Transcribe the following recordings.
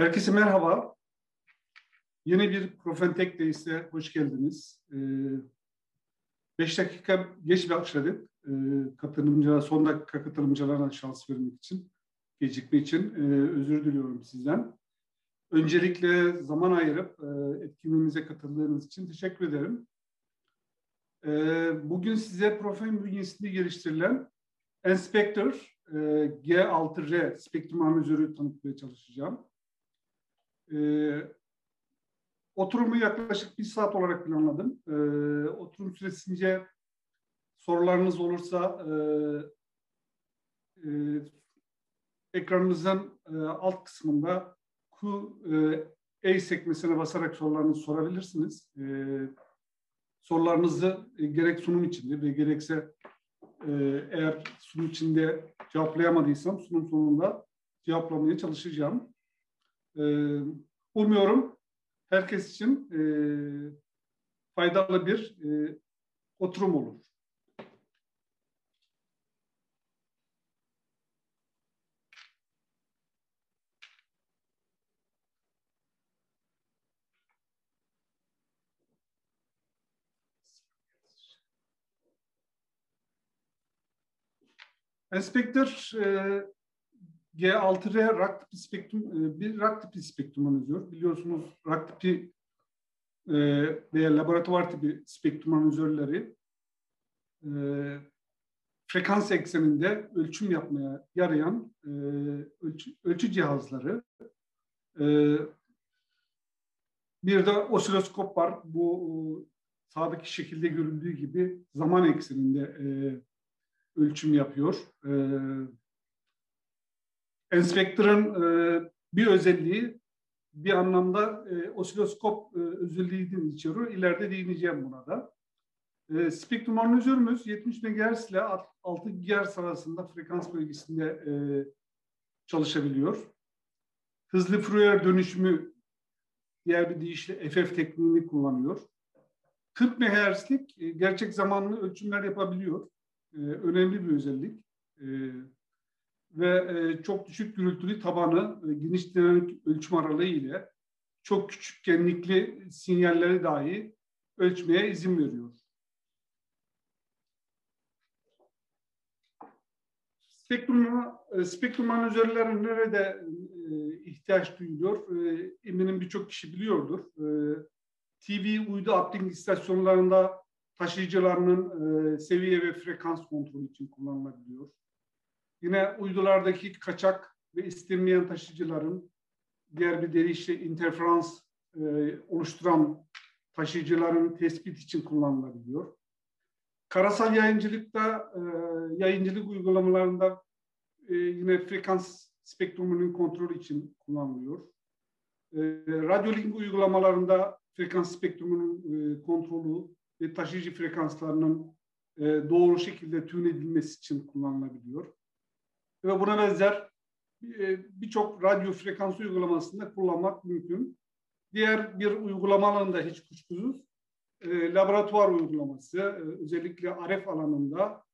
Herkese merhaba. Yeni bir Profentek Days'e hoş geldiniz. Ee, beş dakika geç başladık. Ee, katılımcılara, son dakika katılımcılarına şans vermek için, gecikme için e, özür diliyorum sizden. Öncelikle zaman ayırıp e, etkinliğimize katıldığınız için teşekkür ederim. E, bugün size Profen bünyesinde geliştirilen Inspector e, G6R spektrum analizörü tanıtmaya çalışacağım. E, oturumu yaklaşık bir saat olarak planladım. E, oturum süresince sorularınız olursa e, e, ekranınızın e, alt kısmında Q e, sekmesine basarak sorularınızı sorabilirsiniz. E, sorularınızı e, gerek sunum içinde ve gerekse e, eğer sunum içinde cevaplayamadıysam sunum sonunda cevaplamaya çalışacağım. E, umuyorum herkes için e, faydalı bir e, oturum olur. Inspector e, G6R rak tipi spektrum, e, bir rak tipi spektrum analizör. Biliyorsunuz rak tipi e, veya laboratuvar tipi spektrum analizörleri e, frekans ekseninde ölçüm yapmaya yarayan ölçü, ölçü cihazları. Bir de osiloskop var. Bu sağdaki şekilde görüldüğü gibi zaman ekseninde ölçüm yapıyor. E, Enspektörün e, bir özelliği bir anlamda e, osiloskop e, özelliğini içeriyor. İleride değineceğim buna da. E, spektrum analizörümüz 70 MHz ile 6 GHz arasında frekans bölgesinde e, çalışabiliyor. Hızlı Fourier dönüşümü diğer bir deyişle FF tekniğini kullanıyor. 40 MHz'lik e, gerçek zamanlı ölçümler yapabiliyor. E, önemli bir özellik. E, ve e, çok düşük gürültülü tabanı, e, geniş dinamik ölçüm aralığı ile çok küçük genlikli sinyalleri dahi ölçmeye izin veriyor. Spektrum, e, analizörleri nerede e, ihtiyaç duyuluyor? Eminim birçok kişi biliyordur. TV uydu uplink istasyonlarında taşıyıcılarının seviye ve frekans kontrolü için kullanılabiliyor. Yine uydulardaki kaçak ve istenmeyen taşıyıcıların diğer bir deyişle interferans e, oluşturan taşıyıcıların tespit için kullanılabiliyor. Karasal yayıncılıkta, e, yayıncılık uygulamalarında e, yine frekans spektrumunun kontrolü için kullanılıyor. E, radyolink uygulamalarında frekans spektrumunun e, kontrolü ve taşıyıcı frekanslarının e, doğru şekilde tüm edilmesi için kullanılabiliyor ve buna benzer e, birçok radyo frekans uygulamasında kullanmak mümkün. Diğer bir uygulama alanında hiç kuşkusuz e, laboratuvar uygulaması e, özellikle RF alanında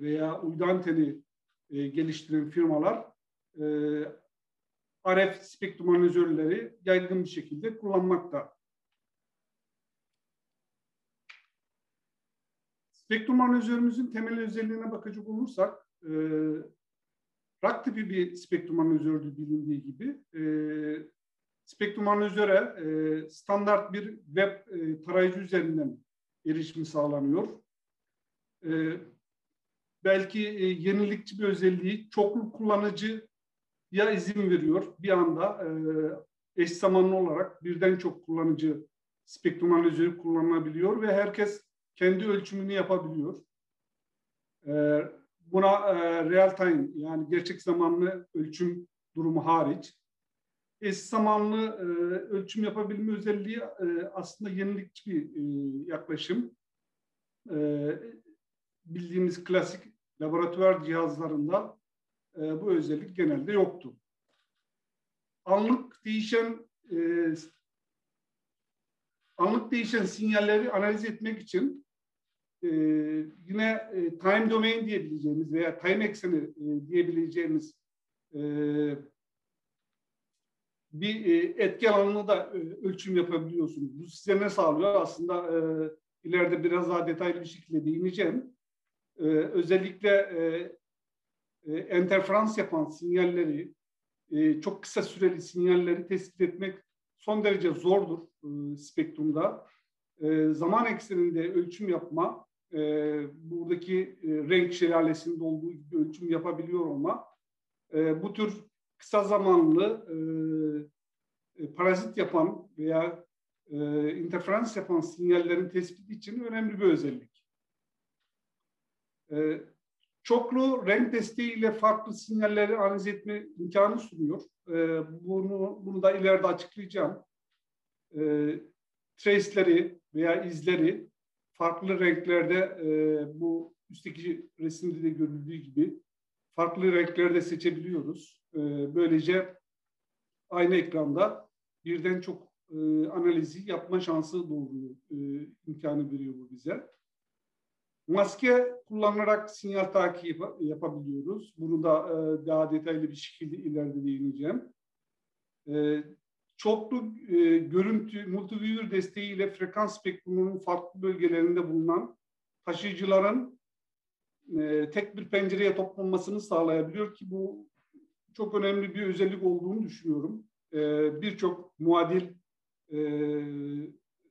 veya uydu anteni geliştiren firmalar RF spektrum analizörleri yaygın bir şekilde kullanmakta. Spektrum analizörümüzün temel özelliğine bakacak olursak e, rak tipi bir spektrum analizördü bilindiği gibi. E, spektrum analizöre e, standart bir web e, tarayıcı üzerinden erişimi sağlanıyor. E, belki e, yenilikçi bir özelliği çoklu kullanıcı ya izin veriyor bir anda e, eş zamanlı olarak birden çok kullanıcı spektrum analizörü kullanılabiliyor ve herkes kendi ölçümünü yapabiliyor. E, Buna e, real time yani gerçek zamanlı ölçüm durumu hariç eş zamanlı e, ölçüm yapabilme özelliği e, aslında yenilikçi bir e, yaklaşım. E, bildiğimiz klasik laboratuvar cihazlarında e, bu özellik genelde yoktu. Anlık değişen e, anlık değişen sinyalleri analiz etmek için e, yine e, time domain diyebileceğimiz veya time ekseni e, diyebileceğimiz e, bir e, etki alanını da e, ölçüm yapabiliyorsunuz. Bu size ne sağlıyor? Aslında e, ileride biraz daha detaylı bir şekilde değineceğim. E, özellikle e, e, enterferans yapan sinyalleri, e, çok kısa süreli sinyalleri tespit etmek son derece zordur e, spektrumda. E, zaman ekseninde ölçüm yapma, e, buradaki e, renk şelalesinde olduğu gibi ölçüm yapabiliyor olma, e, bu tür kısa zamanlı e, e, parazit yapan veya e, interferans yapan sinyallerin tespiti için önemli bir özellik. E, çoklu renk desteğiyle farklı sinyalleri analiz etme imkanı sunuyor. E, bunu, bunu da ileride açıklayacağım. E, trace'leri veya izleri farklı renklerde e, bu üstteki resimde de görüldüğü gibi farklı renklerde seçebiliyoruz. E, böylece aynı ekranda birden çok e, analizi yapma şansı doğuruyor, e, imkanı veriyor bu bize. Maske kullanarak sinyal takibi yapabiliyoruz. Bunu da e, daha detaylı bir şekilde ileride değineceğim. E, çoklu e, görüntü, multiviewer desteğiyle frekans spektrumunun farklı bölgelerinde bulunan taşıyıcıların e, tek bir pencereye toplanmasını sağlayabiliyor ki bu çok önemli bir özellik olduğunu düşünüyorum. E, Birçok muadil e,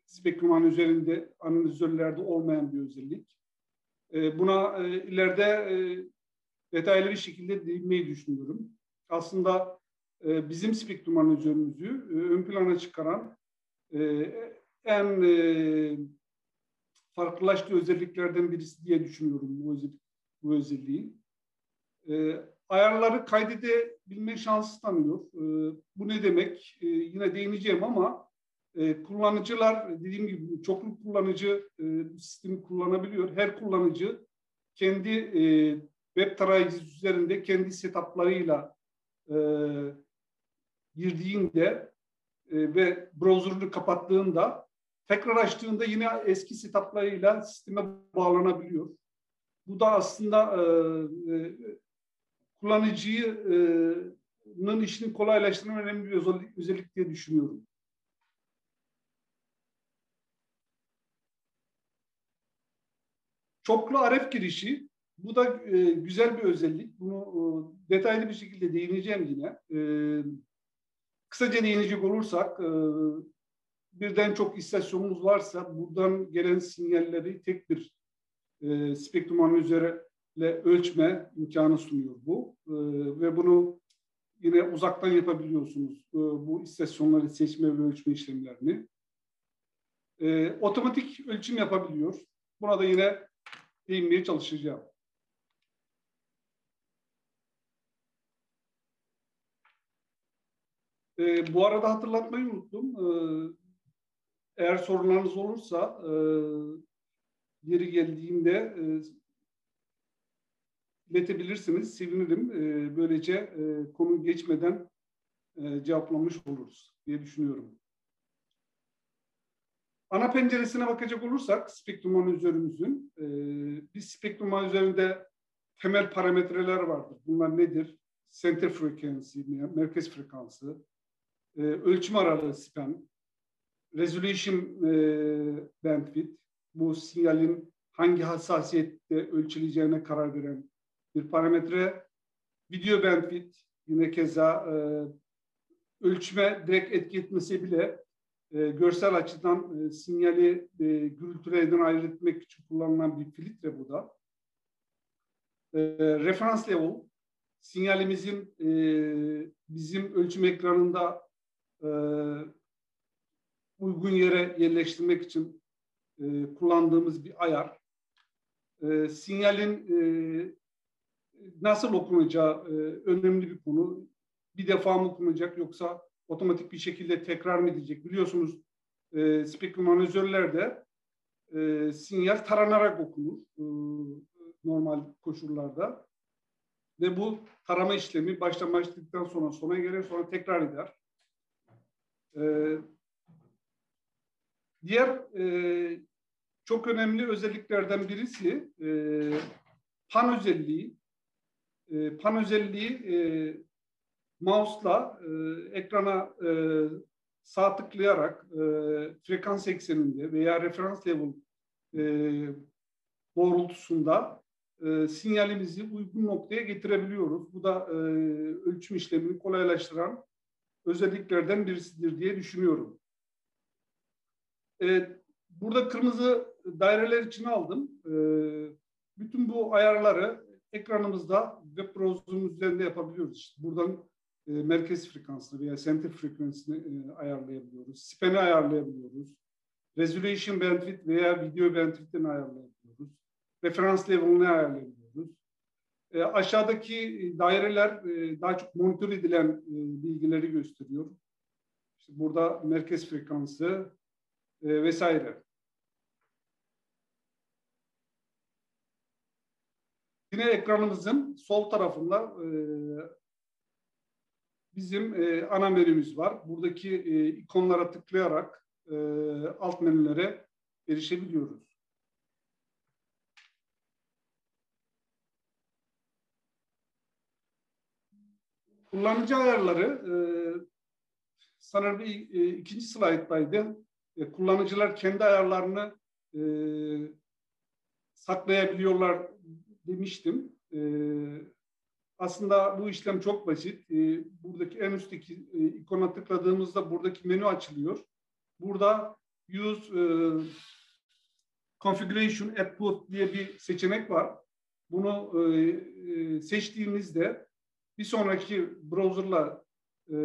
spektrum üzerinde analizörlerde olmayan bir özellik. E, buna e, ileride e, detaylı bir şekilde değinmeyi düşünüyorum. Aslında e, bizim spektrum analizörümüzü e, ön plana çıkaran e, en farklılaştığı özelliklerden birisi diye düşünüyorum bu, özellik, bu özelliği. Ayarları kaydedebilme şansı tanıyor. Bu ne demek? Yine değineceğim ama kullanıcılar dediğim gibi çoklu kullanıcı sistemi kullanabiliyor. Her kullanıcı kendi web tarayıcısı üzerinde kendi setuplarıyla e, girdiğinde e, ve browser'ını kapattığında tekrar açtığında yine eski setuplarıyla sisteme bağlanabiliyor. Bu da aslında e, e, kullanıcının işini kolaylaştıran önemli bir özellik diye düşünüyorum. Çoklu RF girişi bu da e, güzel bir özellik. Bunu e, detaylı bir şekilde değineceğim yine. E, kısaca değinecek olursak e, birden çok istasyonumuz varsa buradan gelen sinyalleri tek bir e, spektrum analizörü ölçme imkanı sunuyor bu. E, ve bunu yine uzaktan yapabiliyorsunuz e, bu istasyonları seçme ve ölçme işlemlerini. E, otomatik ölçüm yapabiliyor. Buna da yine değinmeye çalışacağım. E, bu arada hatırlatmayı unuttum. E, eğer sorularınız olursa e, yeri geldiğinde e, iletebilirsiniz. Sevinirim. E, böylece e, konu geçmeden e, cevaplamış oluruz diye düşünüyorum. Ana penceresine bakacak olursak spektrum analizörümüzün, e, bir spektrum analizöründe temel parametreler vardır. Bunlar nedir? Center frequency, merkez frekansı, e, ölçüm aralığı span, resolution e, bandwidth, bu sinyalin hangi hassasiyette ölçüleceğine karar veren bir parametre. Video bandwidth yine keza e, ölçme direkt etki etmesi bile e, görsel açıdan e, sinyali e, gürültülerden ayırt etmek için kullanılan bir filtre bu da. E, referans level sinyalimizin e, bizim ölçüm ekranında e, uygun yere yerleştirmek için e, kullandığımız bir ayar. E, sinyalin e, nasıl okunacağı e, önemli bir konu. Bir defa mı okunacak yoksa otomatik bir şekilde tekrar mı edecek? Biliyorsunuz e, spektrum analizörlerde e, sinyal taranarak okunur e, normal koşullarda. Ve bu tarama işlemi baştan başladıktan sonra sona gelir sonra tekrar eder. E, diğer e, çok önemli özelliklerden birisi e, pan özelliği. E, pan özelliği e, mouse'la e, ekrana e, sağ tıklayarak e, frekans ekseninde veya referans level e, doğrultusunda e, sinyalimizi uygun noktaya getirebiliyoruz. Bu da e, ölçüm işlemini kolaylaştıran özelliklerden birisidir diye düşünüyorum. E, burada kırmızı daireler için aldım. E, bütün bu ayarları ekranımızda web browser'ımız üzerinde yapabiliyoruz. İşte buradan e, merkez frekansını veya center frekansını e, ayarlayabiliyoruz. Span'i ayarlayabiliyoruz. Resolution bandwidth veya video bandwidth'ini ayarlayabiliyoruz. Referans level'ını ayarlayabiliyoruz. E, aşağıdaki daireler e, daha çok monitör edilen e, bilgileri gösteriyor. İşte burada merkez frekansı e, vesaire. Yine ekranımızın sol tarafında e, bizim e, ana menümüz var. Buradaki e, ikonlara tıklayarak e, alt menülere erişebiliyoruz. Kullanıcı ayarları e, sanırım e, ikinci slayttaydı. E, kullanıcılar kendi ayarlarını e, saklayabiliyorlar demiştim. E, aslında bu işlem çok basit. E, buradaki en üstteki e, ikona tıkladığımızda buradaki menü açılıyor. Burada Use e, Configuration at Boot diye bir seçenek var. Bunu e, e, seçtiğimizde bir sonraki browserla e,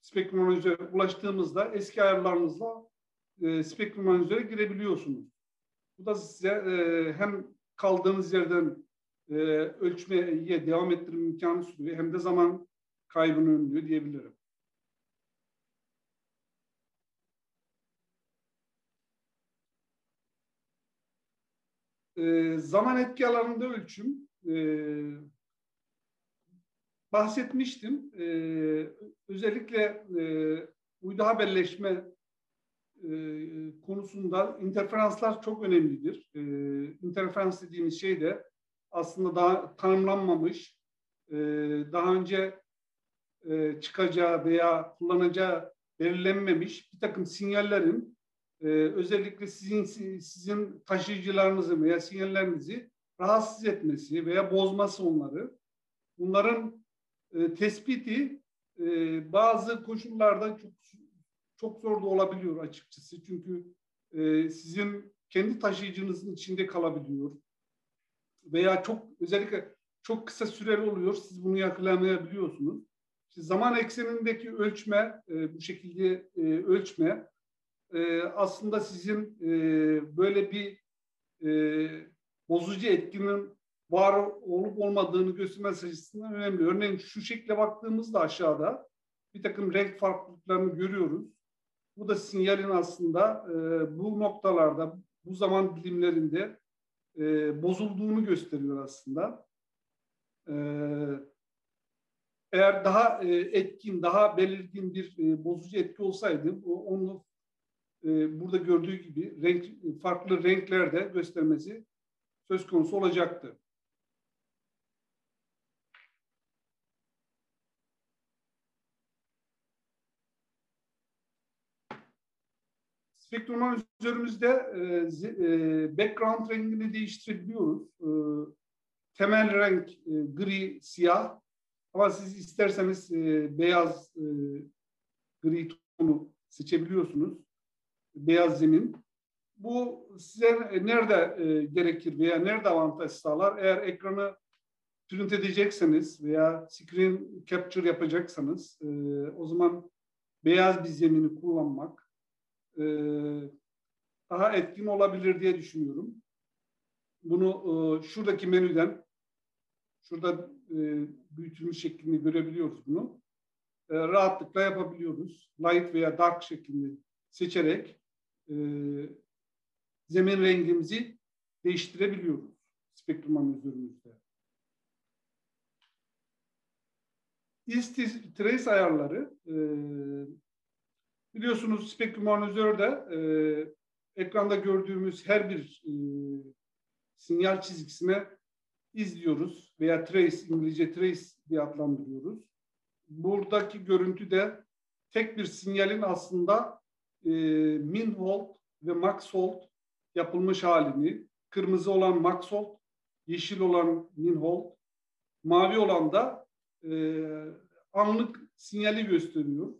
Spectrum Manager'e ulaştığımızda eski ayarlarınızla e, Spectrum Manager'e girebiliyorsunuz. Bu da size e, hem kaldığınız yerden e, ölçmeye devam ettirme imkanı sunuyor hem de zaman kaybını önlüyor diyebilirim. E, zaman etki alanında ölçüm e, bahsetmiştim. E, özellikle e, uydu haberleşme e, konusunda interferanslar çok önemlidir. E, interferans dediğimiz şey de aslında daha tanımlanmamış, e, daha önce e, çıkacağı veya kullanacağı belirlenmemiş bir takım sinyallerin e, özellikle sizin sizin taşıyıcılarınızı veya sinyallerinizi rahatsız etmesi veya bozması onları. Bunların e, tespiti e, bazı koşullarda çok çok zor da olabiliyor açıkçası. Çünkü e, sizin kendi taşıyıcınızın içinde kalabiliyor. Veya çok özellikle çok kısa süreli oluyor. Siz bunu yakalamayabiliyorsunuz. İşte zaman eksenindeki ölçme, e, bu şekilde e, ölçme e, aslında sizin e, böyle bir e, bozucu etkinin var olup olmadığını göstermesi açısından önemli. Örneğin şu şekle baktığımızda aşağıda bir takım renk farklılıklarını görüyoruz. Bu da sinyalin aslında e, bu noktalarda, bu zaman dilimlerinde e, bozulduğunu gösteriyor aslında. E, eğer daha e, etkin, daha belirgin bir e, bozucu etki olsaydı, o, onu e, burada gördüğü gibi renk farklı renklerde göstermesi söz konusu olacaktı. Spektromanizörümüzde e, e, background rengini değiştirebiliyoruz. E, temel renk gri, siyah. Ama siz isterseniz beyaz, gri tonu seçebiliyorsunuz. Beyaz zemin. Bu size nerede gerekir veya nerede avantaj sağlar? Eğer ekranı print edecekseniz veya screen capture yapacaksanız o zaman beyaz bir zemini kullanmak e, daha etkin olabilir diye düşünüyorum. Bunu e, şuradaki menüden şurada e, büyütülmüş şeklini görebiliyoruz bunu. E, rahatlıkla yapabiliyoruz. Light veya dark şeklinde seçerek e, zemin rengimizi değiştirebiliyoruz spektrum analizörümüzde. Ist trace ayarları e, Biliyorsunuz spektrum analizörde e, ekranda gördüğümüz her bir e, sinyal çizgisine izliyoruz veya trace, İngilizce trace diye adlandırıyoruz. buradaki görüntüde tek bir sinyalin aslında e, min-hold ve max-hold yapılmış halini, kırmızı olan max-hold, yeşil olan min-hold, mavi olan da e, anlık sinyali gösteriyor.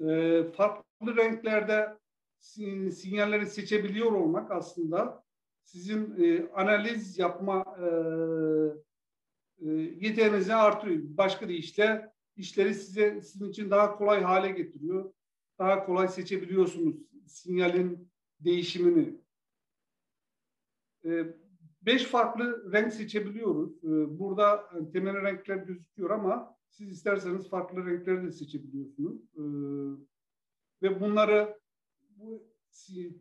E, farklı renklerde sinyalleri seçebiliyor olmak aslında sizin e, analiz yapma e, e, yeteneğinizi artırıyor. Başka deyişle işleri size sizin için daha kolay hale getiriyor. Daha kolay seçebiliyorsunuz sinyalin değişimini. E, beş farklı renk seçebiliyoruz. E, burada temel renkler gözüküyor ama siz isterseniz farklı renkleri de seçebiliyorsunuz. E, ve bunları bu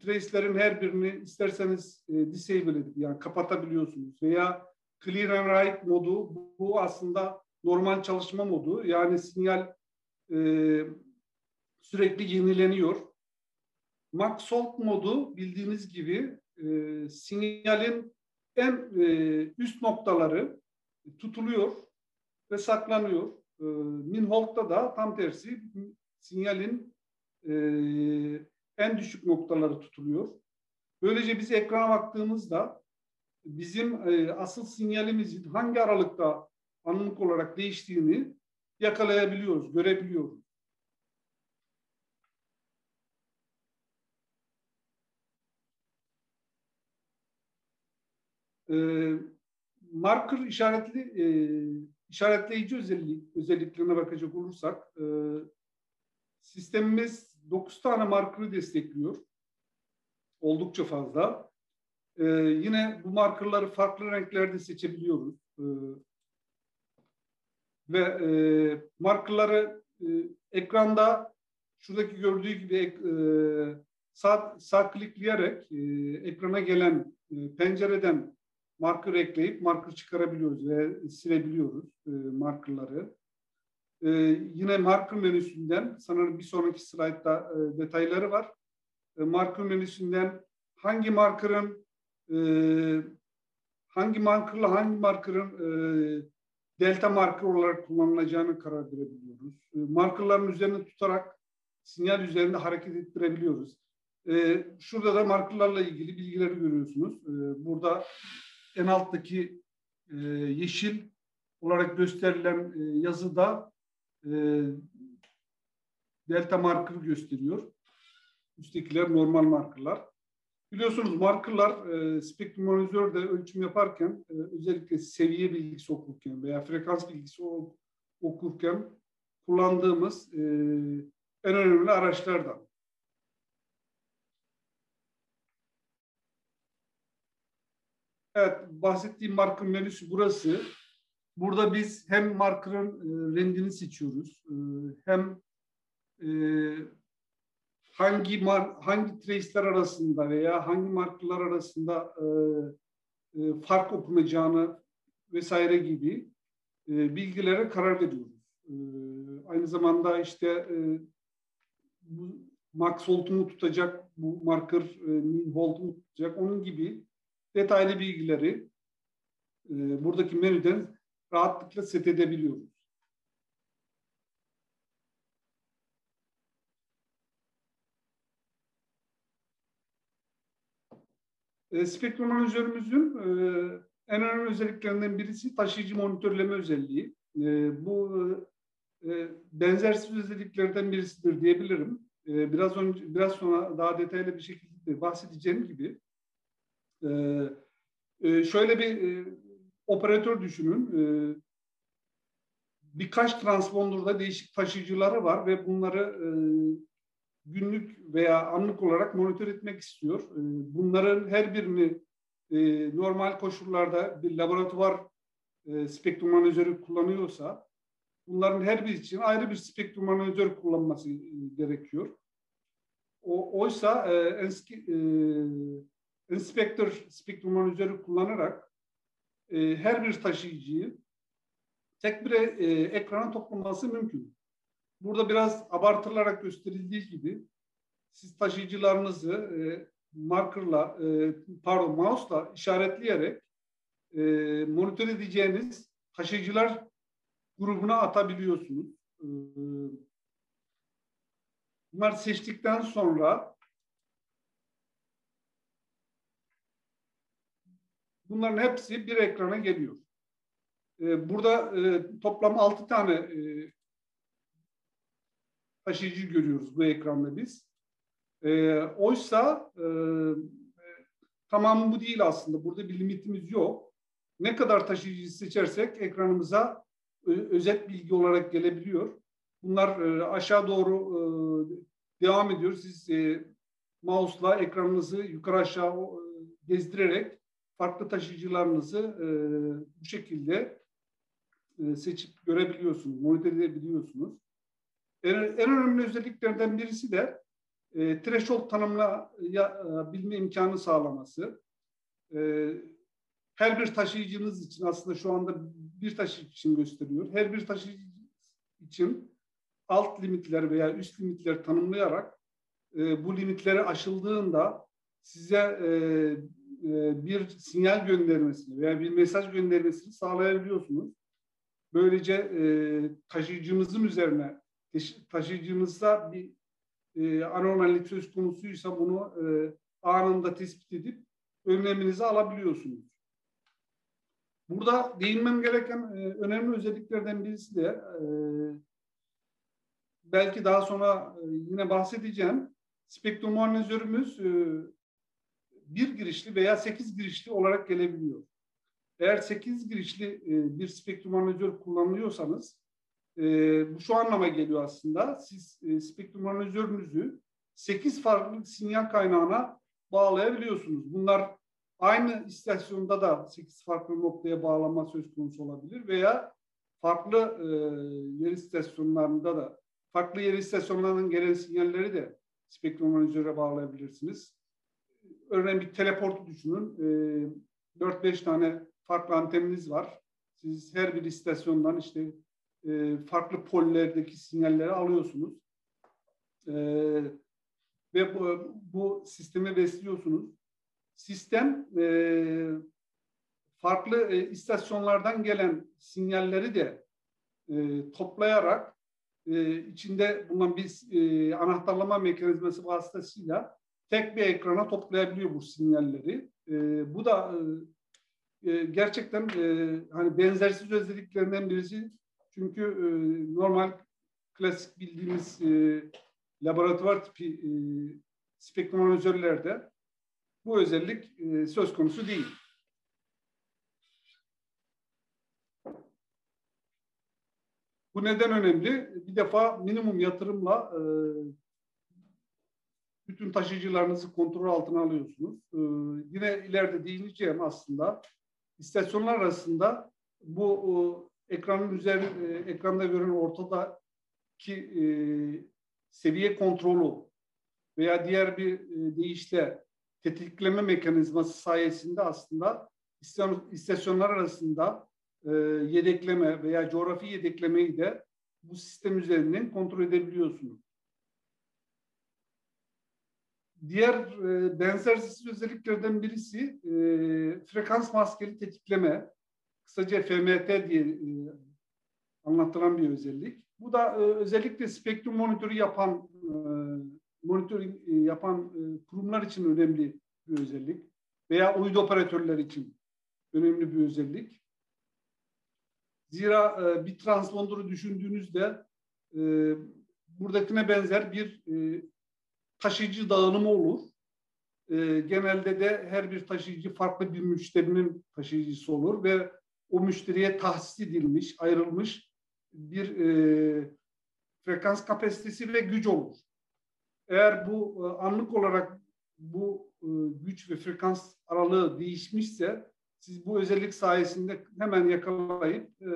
trace'lerin her birini isterseniz e, disable edip yani kapatabiliyorsunuz veya clear and write modu bu aslında normal çalışma modu. Yani sinyal e, sürekli yenileniyor. Max Salt modu bildiğiniz gibi e, sinyalin en e, üst noktaları tutuluyor ve saklanıyor. E, Minholt'ta da tam tersi sinyalin e, en düşük noktaları tutuluyor. Böylece biz ekrana baktığımızda bizim e, asıl sinyalimizin hangi aralıkta anlık olarak değiştiğini yakalayabiliyoruz, görebiliyoruz. E, marker işaretli e, işaretleyici özellik özelliklerine bakacak olursak e, sistemimiz 9 tane markerı destekliyor. Oldukça fazla. Ee, yine bu markerları farklı renklerde seçebiliyoruz. Ee, ve e, markerları e, ekranda şuradaki gördüğü gibi e, sağ, sağ klikleyerek e, ekrana gelen e, pencereden marker ekleyip marker çıkarabiliyoruz ve silebiliyoruz e, markerları. E, yine marker menüsünden sanırım bir sonraki slaytta e, detayları var. E, marker menüsünden hangi markerın e, hangi markerla hangi markerın e, delta marker olarak kullanılacağını karar verebiliyoruz. E, markerların üzerine tutarak sinyal üzerinde hareket ettirebiliyoruz. E, şurada da markerlarla ilgili bilgileri görüyorsunuz. E, burada en alttaki e, yeşil olarak gösterilen e, yazıda e, delta marker gösteriyor. Üsttekiler normal markerlar. Biliyorsunuz markerlar e, spektrum monitörde ölçüm yaparken e, özellikle seviye bilgisi okurken veya frekans bilgisi okurken kullandığımız e, en önemli araçlardan. Evet, bahsettiğim marker menüsü burası. Burada biz hem markerın e, rengini seçiyoruz, e, hem e, hangi mar hangi trace'ler arasında veya hangi markalar arasında e, e, fark okunacağını vesaire gibi e, bilgilere karar veriyoruz. E, aynı zamanda işte e, bu max hold'umu tutacak, bu marker e, min hold'umu tutacak, onun gibi detaylı bilgileri e, buradaki menüden rahatlıkla set edebiliyoruz. E, spektrum analizörümüzün e, en önemli özelliklerinden birisi taşıyıcı monitörleme özelliği. Bu benzersiz özelliklerden birisidir diyebilirim. Biraz önce, biraz sonra daha detaylı bir şekilde bahsedeceğim gibi. E, e, şöyle bir e, operatör düşünün. E, birkaç transponderda değişik taşıyıcıları var ve bunları e, günlük veya anlık olarak monitör etmek istiyor. E, bunların her birini e, normal koşullarda bir laboratuvar e, spektrum analizörü kullanıyorsa bunların her biri için ayrı bir spektrum analizör kullanması e, gerekiyor. O, oysa e, enski, e, inspektör spektrum analizörü kullanarak e, her bir taşıyıcıyı tek bir e, ekrana toplaması mümkün. Burada biraz abartılarak gösterildiği gibi siz taşıyıcılarınızı e, markerla, e, pardon mouse'la işaretleyerek e, monitör edeceğiniz taşıyıcılar grubuna atabiliyorsunuz. E, bunları seçtikten sonra bunların hepsi bir ekrana geliyor. E, burada e, toplam altı tane e, taşıyıcı görüyoruz bu ekranda biz. E, oysa e, tamamı bu değil aslında. Burada bir limitimiz yok. Ne kadar taşıyıcı seçersek ekranımıza özet bilgi olarak gelebiliyor. Bunlar e, aşağı doğru e, devam ediyor. Siz e, mouse'la ekranınızı yukarı aşağı e, gezdirerek farklı taşıyıcılarınızı e, bu şekilde e, seçip görebiliyorsunuz, monitör edebiliyorsunuz. En, en önemli özelliklerden birisi de e, threshold tanımlayabilme imkanı sağlaması. E, her bir taşıyıcınız için aslında şu anda bir taşıyıcı için gösteriyor. Her bir taşıyıcı için alt limitler veya üst limitler tanımlayarak e, bu limitleri aşıldığında size e, e, bir sinyal göndermesini veya bir mesaj göndermesini sağlayabiliyorsunuz. Böylece e, taşıyıcımızın üzerine taşıyıcımızda bir e, anormallik söz konusuysa bunu e, anında tespit edip önleminizi alabiliyorsunuz. Burada değinmem gereken önemli özelliklerden birisi de belki daha sonra yine bahsedeceğim. Spektrum analizörümüz bir girişli veya sekiz girişli olarak gelebiliyor. Eğer sekiz girişli e, bir spektrum analizör kullanıyorsanız e, bu şu anlama geliyor aslında. Siz e, spektrum analizörünüzü sekiz farklı sinyal kaynağına bağlayabiliyorsunuz. Bunlar aynı istasyonda da sekiz farklı noktaya bağlama söz konusu olabilir veya farklı e, yer istasyonlarında da farklı yer istasyonlarının gelen sinyalleri de spektrum analizöre bağlayabilirsiniz. Örneğin bir teleportu düşünün. E, 4-5 tane farklı anteniniz var. Siz her bir istasyondan işte e, farklı pollerdeki sinyalleri alıyorsunuz. E, ve bu, bu sistemi besliyorsunuz. Sistem e, farklı e, istasyonlardan gelen sinyalleri de e, toplayarak e, içinde bulunan bir e, anahtarlama mekanizması vasıtasıyla tek bir ekrana toplayabiliyor bu sinyalleri. E, bu da e, gerçekten e, hani benzersiz özelliklerinden birisi. Çünkü e, normal klasik bildiğimiz e, laboratuvar tipi e, spektrum analizörlerde bu özellik e, söz konusu değil. Bu neden önemli? Bir defa minimum yatırımla e, bütün taşıyıcılarınızı kontrol altına alıyorsunuz. E, yine ileride değineceğim aslında. İstasyonlar arasında bu e, ekranın üzerinde e, ekranda görünen ortadaki e, seviye kontrolü veya diğer bir e, deyişle tetikleme mekanizması sayesinde aslında istasyonlar arasında e, yedekleme veya coğrafi yedeklemeyi de bu sistem üzerinden kontrol edebiliyorsunuz. Diğer e, benzersiz özelliklerden birisi e, frekans maskeli tetikleme, kısaca FMT diye e, anlatılan bir özellik. Bu da e, özellikle spektrum monitörü yapan e, monitörü e, yapan e, kurumlar için önemli bir özellik veya uydu operatörler için önemli bir özellik. Zira e, bir transponder'ı düşündüğünüzde e, buradakine benzer bir e, taşıyıcı dağılımı olur. E, genelde de her bir taşıyıcı farklı bir müşterinin taşıyıcısı olur ve o müşteriye tahsis edilmiş, ayrılmış bir e, frekans kapasitesi ve güç olur. Eğer bu e, anlık olarak bu e, güç ve frekans aralığı değişmişse siz bu özellik sayesinde hemen yakalayıp e,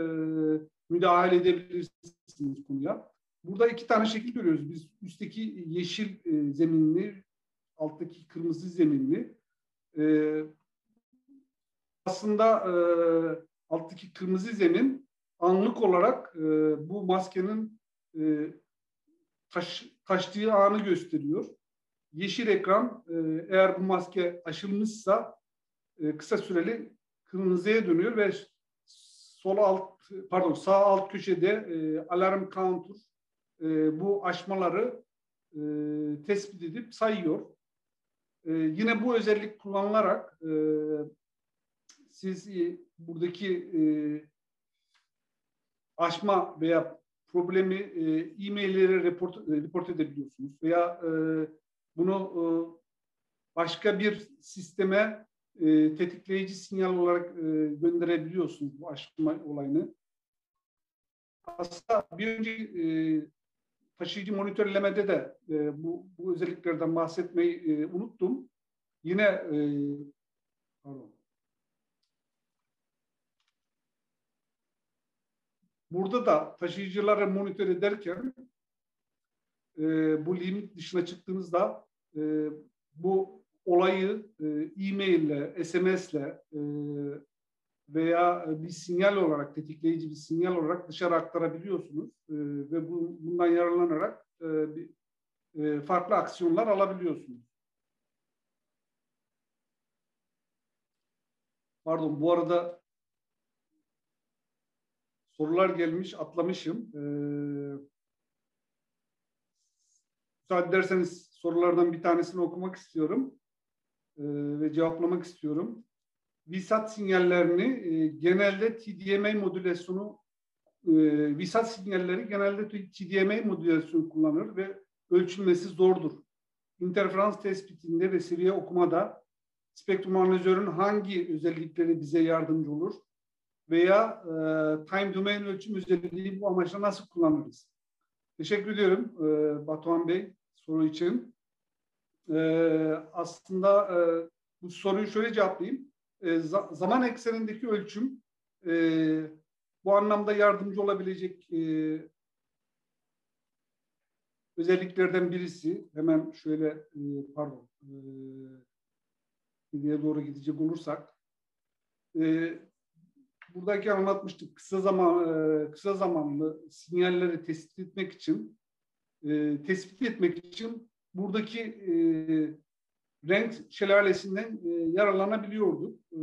müdahale edebilirsiniz konuya. Burada iki tane şekil görüyoruz. Biz üstteki yeşil e, zeminli, alttaki kırmızı zeminli. E, aslında e, alttaki kırmızı zemin anlık olarak bu maskenin taş, taştığı anı gösteriyor. Yeşil ekran eğer bu maske aşılmışsa kısa süreli kırmızıya dönüyor ve sol alt pardon sağ alt köşede e, alarm counter e, bu aşmaları e, tespit edip sayıyor. E, yine bu özellik kullanılarak e, siz e, buradaki e, aşma veya problemi e, e-maillere report, e, report edebiliyorsunuz veya e, bunu e, başka bir sisteme e, tetikleyici sinyal olarak e, gönderebiliyorsunuz bu aşma olayını. Aslında bir önceki e, taşıyıcı monitörlemede de e, bu, bu özelliklerden bahsetmeyi e, unuttum. Yine e, pardon. Burada da taşıyıcıları monitör ederken e, bu limit dışına çıktığınızda e, bu olayı e, e-mail SMS ile e, veya bir sinyal olarak, tetikleyici bir sinyal olarak dışarı aktarabiliyorsunuz. E, ve bu, bundan yararlanarak e, bir, e, farklı aksiyonlar alabiliyorsunuz. Pardon, bu arada sorular gelmiş, atlamışım. Müsaade ederseniz sorulardan bir tanesini okumak istiyorum e, ve cevaplamak istiyorum. VSAT sinyallerini e, genelde TDMA modülasyonu e, VSAT sinyalleri genelde TDMA modülasyonu kullanır ve ölçülmesi zordur. İnterferans tespitinde ve seviye okumada spektrum analizörün hangi özellikleri bize yardımcı olur veya e, time domain ölçüm özelliği bu amaçla nasıl kullanırız? Teşekkür ediyorum e, Batuhan Bey soru için. E, aslında e, bu soruyu şöyle cevaplayayım. E, za zaman eksenindeki ölçüm e, bu anlamda yardımcı olabilecek e, özelliklerden birisi. Hemen şöyle e, pardon e, doğru gidecek olursak e, buradaki anlatmıştık kısa zaman e, kısa zamanlı sinyalleri tespit etmek için e, tespit etmek için buradaki e, renk şelalesinden e, yararlanabiliyorduk. E,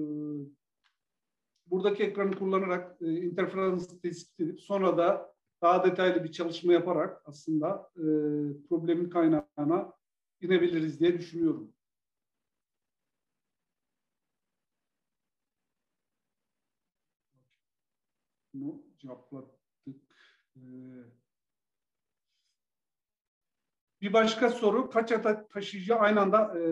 buradaki ekranı kullanarak e, interferans tespit edip sonra da daha detaylı bir çalışma yaparak aslında e, problemin kaynağına inebiliriz diye düşünüyorum. Bunu cevapladık. Ee, bir başka soru, kaç adet taşıyıcı aynı anda e,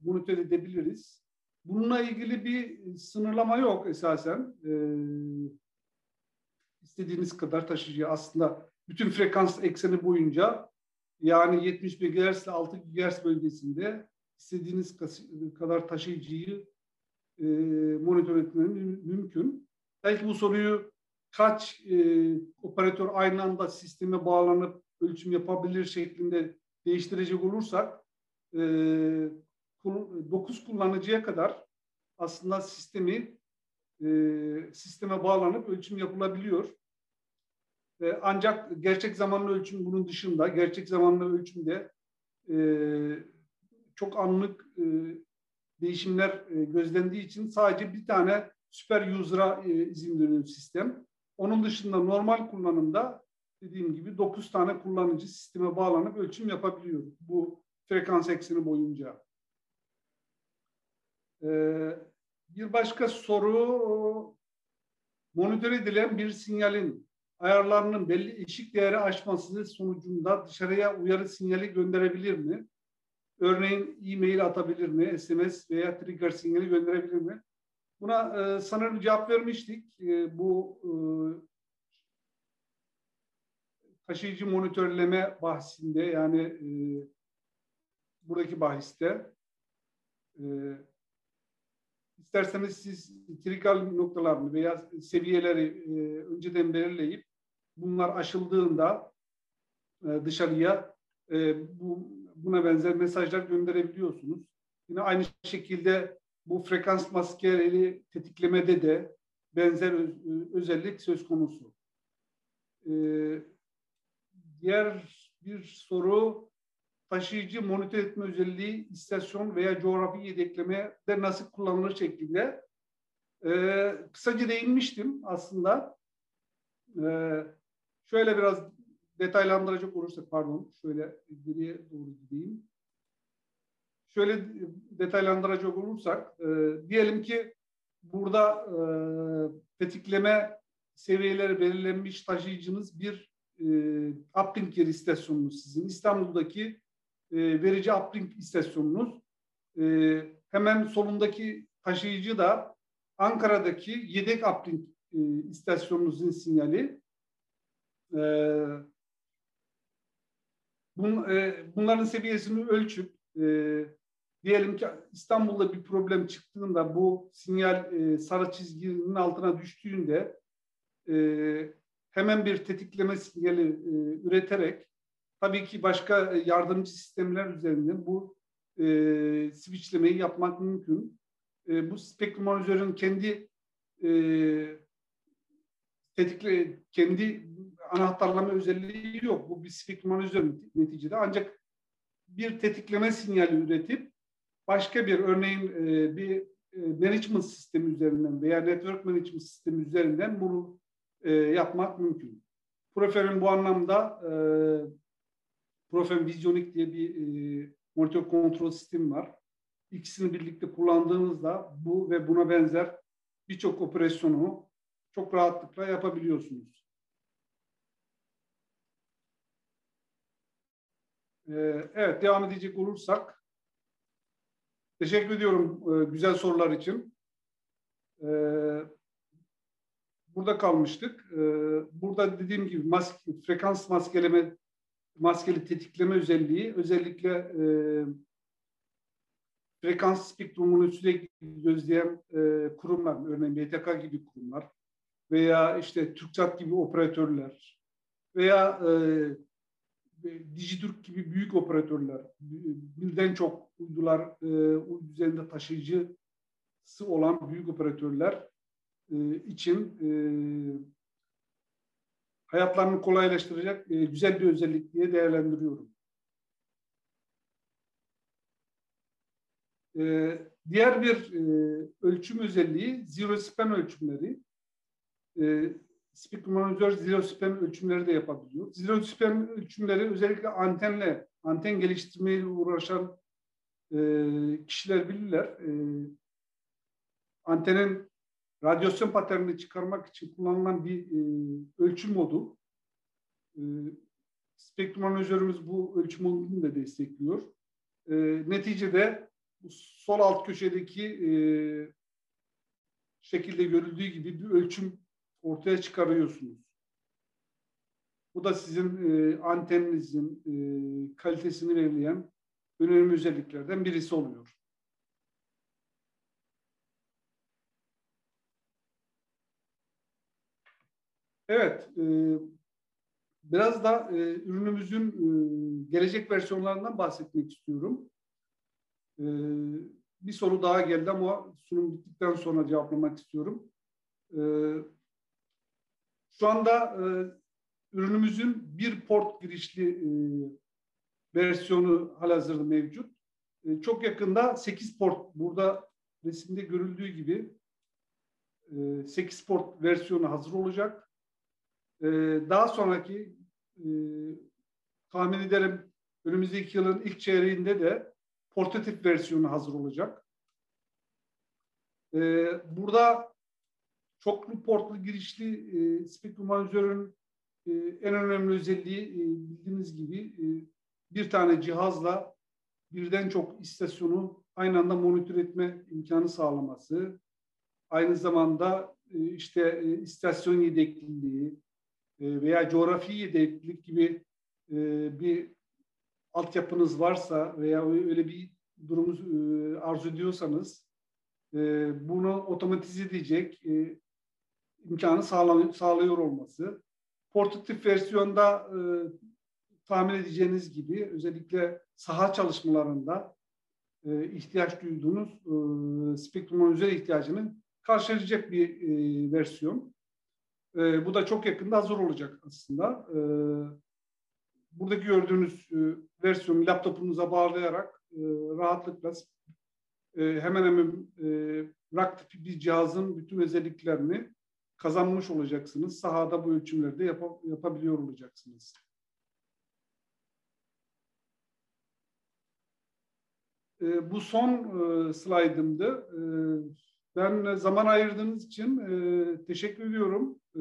monitör edebiliriz? Bununla ilgili bir sınırlama yok esasen. E, istediğiniz kadar taşıyıcı aslında bütün frekans ekseni boyunca yani 70 MHz ile 6 GHz bölgesinde istediğiniz kadar taşıyıcıyı e, monitör etmeniz mümkün. Belki bu soruyu kaç e, operatör aynı anda sisteme bağlanıp ölçüm yapabilir şeklinde değiştirecek olursak e, 9 kullanıcıya kadar aslında sistemi e, sisteme bağlanıp ölçüm yapılabiliyor. E, ancak gerçek zamanlı ölçüm bunun dışında gerçek zamanlı ölçümde e, çok anlık e, değişimler e, gözlendiği için sadece bir tane süper user'a e, izin veriyor sistem. Onun dışında normal kullanımda dediğim gibi 9 tane kullanıcı sisteme bağlanıp ölçüm yapabiliyor bu frekans ekseni boyunca. Ee, bir başka soru monitör edilen bir sinyalin ayarlarının belli eşik değeri aşması sonucunda dışarıya uyarı sinyali gönderebilir mi? Örneğin e-mail atabilir mi? SMS veya trigger sinyali gönderebilir mi? Buna e, sanırım cevap vermiştik. E, bu e, taşıyıcı monitörleme bahsinde yani e, buradaki bahiste e, isterseniz siz trikal noktalarını veya seviyeleri e, önceden belirleyip bunlar aşıldığında e, dışarıya e, bu buna benzer mesajlar gönderebiliyorsunuz. Yine aynı şekilde bu frekans maskeleri tetiklemede de benzer özellik söz konusu. Ee, diğer bir soru taşıyıcı monitör etme özelliği istasyon veya coğrafi yedeklemede nasıl kullanılır şeklinde. E, kısaca değinmiştim aslında. E, şöyle biraz detaylandıracak olursak, pardon, şöyle geriye doğru gideyim. Şöyle detaylandıracak olursak, e, diyelim ki burada e, tetikleme seviyeleri belirlenmiş taşıyıcınız bir e, uplink yeri istasyonunuz sizin. İstanbul'daki e, verici uplink istasyonunuz. E, hemen solundaki taşıyıcı da Ankara'daki yedek uplink e, istasyonunuzun sinyali. E, bun, e, bunların seviyesini ölçüp e, diyelim ki İstanbul'da bir problem çıktığında bu sinyal e, sarı çizginin altına düştüğünde e, hemen bir tetikleme sinyali e, üreterek tabii ki başka yardımcı sistemler üzerinden bu e, switchlemeyi yapmak mümkün. E, bu spektrum analizörün kendi e, tetikle kendi anahtarlama özelliği yok. Bu bir spektrum analizör neticede. Ancak bir tetikleme sinyali üretip başka bir örneğin e, bir e, management sistemi üzerinden veya network management sistemi üzerinden bunu e, yapmak mümkün. Profer'in bu anlamda e, Profen Visionik diye bir e, monitör kontrol sistemi var. İkisini birlikte kullandığınızda bu ve buna benzer birçok operasyonu çok rahatlıkla yapabiliyorsunuz. Ee, evet, devam edecek olursak. Teşekkür ediyorum e, güzel sorular için. Ee, burada kalmıştık. Ee, burada dediğim gibi maske, frekans maskeleme, maskeli tetikleme özelliği özellikle e, frekans spektrumunu sürekli gözleyen e, kurumlar, örneğin BTK gibi kurumlar veya işte TürkSat gibi operatörler veya e, Dijitürk gibi büyük operatörler, birden çok uydular e, üzerinde taşıyıcısı olan büyük operatörler e, için e, hayatlarını kolaylaştıracak e, güzel bir özellik diye değerlendiriyorum. E, diğer bir ölçüm özelliği zero span ölçümleri. E, spektrum analizör zero span ölçümleri de yapabiliyor. Zero span ölçümleri özellikle antenle, anten geliştirmeyle uğraşan kişiler bilirler. Antenin radyasyon paternini çıkarmak için kullanılan bir e, ölçüm modu. E, spektrum analizörümüz bu ölçüm modunu da destekliyor. E, neticede sol alt köşedeki e, şekilde görüldüğü gibi bir ölçüm ortaya çıkarıyorsunuz. Bu da sizin e, anteninizin e, kalitesini belirleyen önemli özelliklerden birisi oluyor. Evet, e, biraz da e, ürünümüzün e, gelecek versiyonlarından bahsetmek istiyorum. E, bir soru daha geldi ama sunum bittikten sonra cevaplamak istiyorum. E, şu anda e, ürünümüzün bir port girişli e, versiyonu halihazırda mevcut. E, çok yakında 8 port burada resimde görüldüğü gibi e, 8 port versiyonu hazır olacak. E, daha sonraki e, tahmin ederim önümüzdeki yılın ilk çeyreğinde de portatif versiyonu hazır olacak. E, burada çoklu portlu girişli e, spektrum analizörün e, en önemli özelliği e, bildiğiniz gibi e, bir tane cihazla birden çok istasyonu aynı anda monitör etme imkanı sağlaması. Aynı zamanda e, işte e, istasyon yedekliliği, e, veya coğrafi yedeklik gibi e, bir altyapınız varsa veya öyle bir durumu e, arzu ediyorsanız bunu otomatize edecek imkanı sağlıyor olması. Portatif versiyonda tahmin edeceğiniz gibi özellikle saha çalışmalarında ihtiyaç duyduğunuz e, spektrum ihtiyacını karşılayacak bir versiyon. E, bu da çok yakında hazır olacak aslında. E, buradaki gördüğünüz e, versiyonu laptopunuza bağlayarak e, rahatlıkla e, hemen hemen e, rak tipi bir cihazın bütün özelliklerini kazanmış olacaksınız. Sahada bu ölçümleri de yap yapabiliyor olacaksınız. E, bu son e, slaydımdı. E, ben zaman ayırdığınız için e, teşekkür ediyorum. E,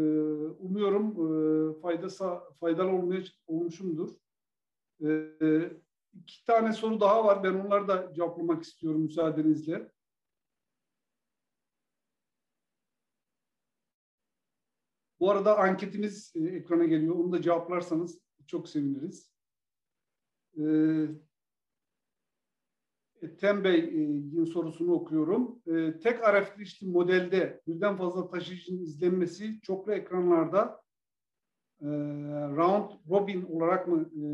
umuyorum e, faydası, faydalı olmaya, olmuşumdur. E, iki tane soru daha var. Ben onları da cevaplamak istiyorum müsaadenizle. Bu arada anketimiz e, ekrana geliyor. Onu da cevaplarsanız çok seviniriz. E, Ethem Bey'in sorusunu okuyorum. E, tek RF modelde birden fazla taşıyıcının izlenmesi çoklu ekranlarda e, round robin olarak mı e,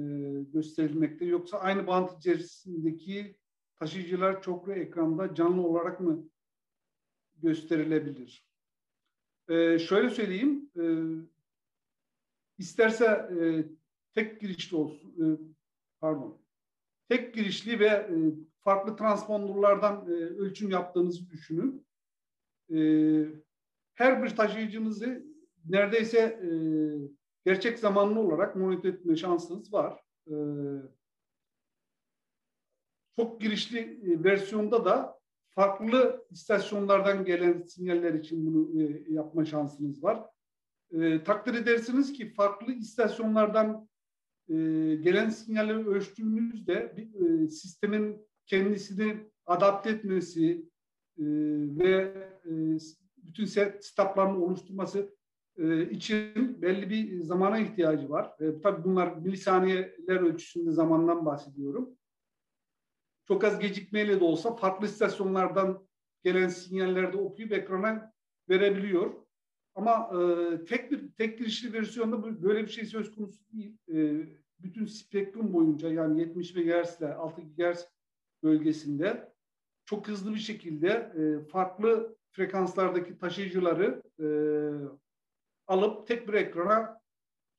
gösterilmekte yoksa aynı bant içerisindeki taşıyıcılar çoklu ekranda canlı olarak mı gösterilebilir? E, şöyle söyleyeyim, e, isterse e, tek girişli olsun, e, pardon, tek girişli ve e, farklı transponderlardan e, ölçüm yaptığınızı düşünün. E, her bir taşıyıcınızı neredeyse e, gerçek zamanlı olarak monitör etme şansınız var. E, çok girişli e, versiyonda da farklı istasyonlardan gelen sinyaller için bunu e, yapma şansınız var. E, takdir edersiniz ki farklı istasyonlardan e, gelen sinyalleri ölçtüğünüzde bir, e, sistemin kendisini adapte etmesi e, ve e, bütün setuplarını oluşturması e, için belli bir zamana ihtiyacı var. E, tabii bunlar milisaniyeler ölçüsünde zamandan bahsediyorum. Çok az gecikmeyle de olsa farklı istasyonlardan gelen sinyallerde okuyup ekrana verebiliyor. Ama e, tek bir tek girişli versiyonda böyle bir şey söz konusu değil. E, bütün spektrum boyunca yani 70 MHz ile 6 GHz bölgesinde çok hızlı bir şekilde e, farklı frekanslardaki taşıyıcıları e, alıp tek bir ekrana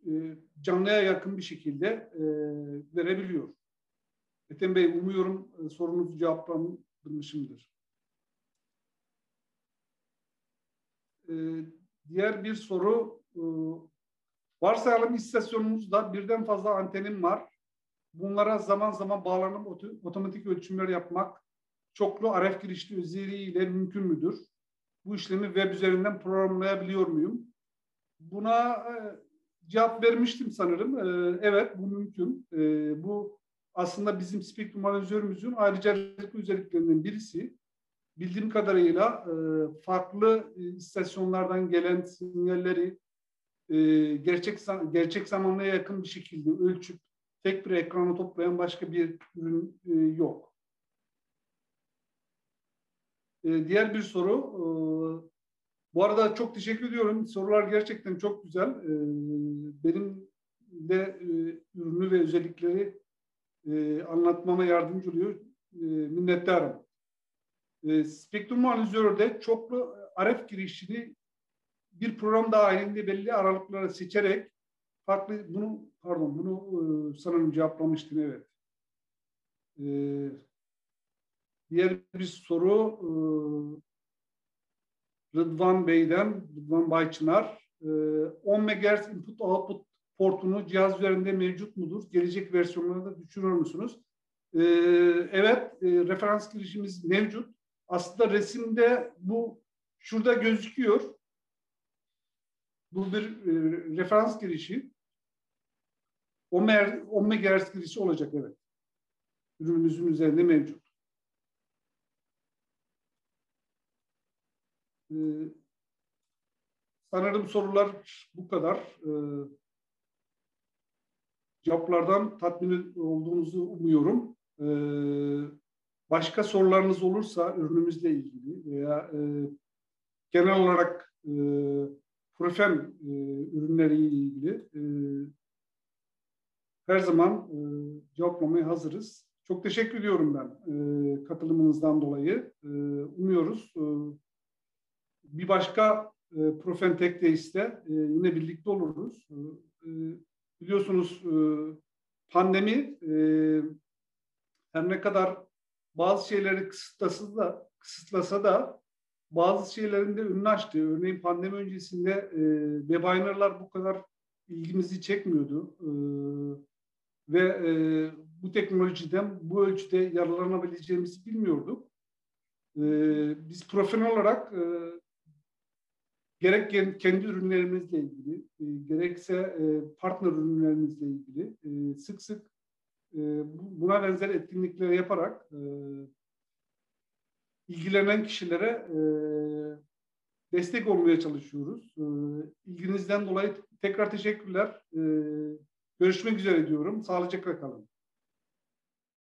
e, canlıya yakın bir şekilde e, verebiliyor. Ethem Bey umuyorum e, sorunuzu cevaplamışımdır. E, diğer bir soru e, varsayalım istasyonumuzda birden fazla antenim var. Bunlara zaman zaman bağlanıp otomatik ölçümler yapmak çoklu RF girişli özelliğiyle mümkün müdür? Bu işlemi web üzerinden programlayabiliyor muyum? Buna e, cevap vermiştim sanırım. E, evet bu mümkün. E, bu aslında bizim spektrum analizörümüzün ayrıcalıklı özelliklerinden birisi. Bildiğim kadarıyla farklı istasyonlardan gelen sinyalleri gerçek gerçek zamanla yakın bir şekilde ölçüp tek bir ekranı toplayan başka bir ürün e, yok. E, diğer bir soru. E, bu arada çok teşekkür ediyorum. Sorular gerçekten çok güzel. E, benim de e, ürünü ve özellikleri e, anlatmama yardımcı oluyor. E, minnettarım. E, spektrum analizörde çoklu RF girişini bir program dahilinde belli aralıklara seçerek farklı bunu pardon bunu e, sanırım cevaplamıştım evet. E, diğer bir soru e, Rıdvan Bey'den, Rıdvan Bayçınar. E, 10 MHz input output portunu cihaz üzerinde mevcut mudur? Gelecek versiyonlarda düşünür müsünüz? E, evet, e, referans girişimiz mevcut. Aslında resimde bu şurada gözüküyor. Bu bir e, referans girişi. 10 MHz olacak evet. Ürünümüzün üzerinde mevcut. Ee, sanırım sorular bu kadar. Ee, cevaplardan tatmin olduğunuzu umuyorum. Ee, başka sorularınız olursa ürünümüzle ilgili veya e, genel olarak e, profen e, ürünleriyle ilgili e, her zaman e, cevaplamaya hazırız. Çok teşekkür ediyorum ben e, katılımınızdan dolayı. E, umuyoruz e, bir başka e, Profen Tek Days'te e, yine birlikte oluruz. E, e, biliyorsunuz e, pandemi e, her ne kadar bazı şeyleri kısıtlasa da, kısıtlasa da bazı şeylerin de önünü açtı. Örneğin pandemi öncesinde e, webinarlar bu kadar ilgimizi çekmiyordu. E, ve e, bu teknolojiden bu ölçüde yararlanabileceğimizi bilmiyorduk. E, biz profesyonel olarak e, gerek kendi ürünlerimizle ilgili, e, gerekse e, partner ürünlerimizle ilgili e, sık sık e, buna benzer etkinlikler yaparak e, ilgilenen kişilere e, destek olmaya çalışıyoruz. E, ilginizden dolayı tekrar teşekkürler. E, görüşmek üzere diyorum. Sağlıcakla kalın.